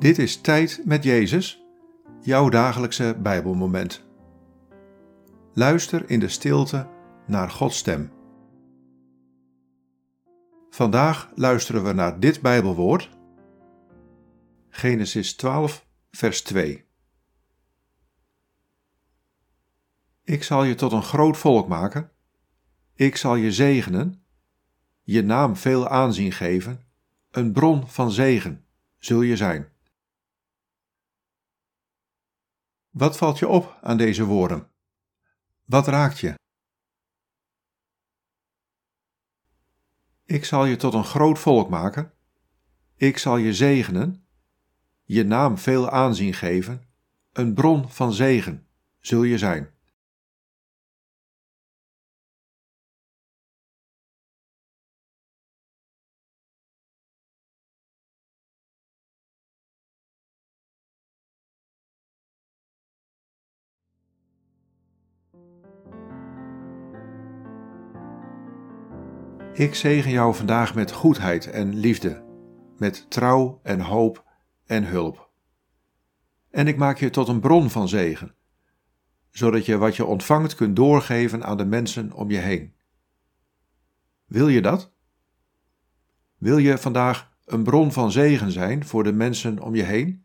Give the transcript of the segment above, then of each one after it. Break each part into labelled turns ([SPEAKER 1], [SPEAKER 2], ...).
[SPEAKER 1] Dit is Tijd met Jezus, jouw dagelijkse Bijbelmoment. Luister in de stilte naar Gods stem. Vandaag luisteren we naar dit Bijbelwoord, Genesis 12, vers 2. Ik zal je tot een groot volk maken, ik zal je zegenen, je naam veel aanzien geven, een bron van zegen zul je zijn. Wat valt je op aan deze woorden? Wat raakt je? Ik zal je tot een groot volk maken. Ik zal je zegenen, je naam veel aanzien geven, een bron van zegen zul je zijn. Ik zegen jou vandaag met goedheid en liefde, met trouw en hoop en hulp. En ik maak je tot een bron van zegen, zodat je wat je ontvangt kunt doorgeven aan de mensen om je heen. Wil je dat? Wil je vandaag een bron van zegen zijn voor de mensen om je heen?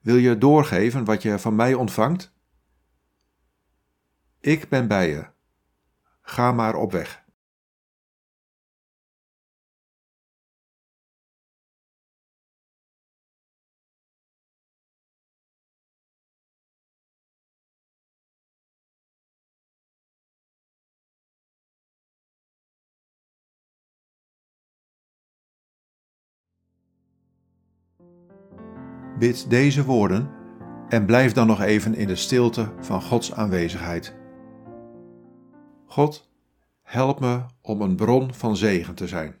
[SPEAKER 1] Wil je doorgeven wat je van mij ontvangt? Ik ben bij je. Ga maar op weg. Bid deze woorden en blijf dan nog even in de stilte van Gods aanwezigheid. God, help me om een bron van zegen te zijn.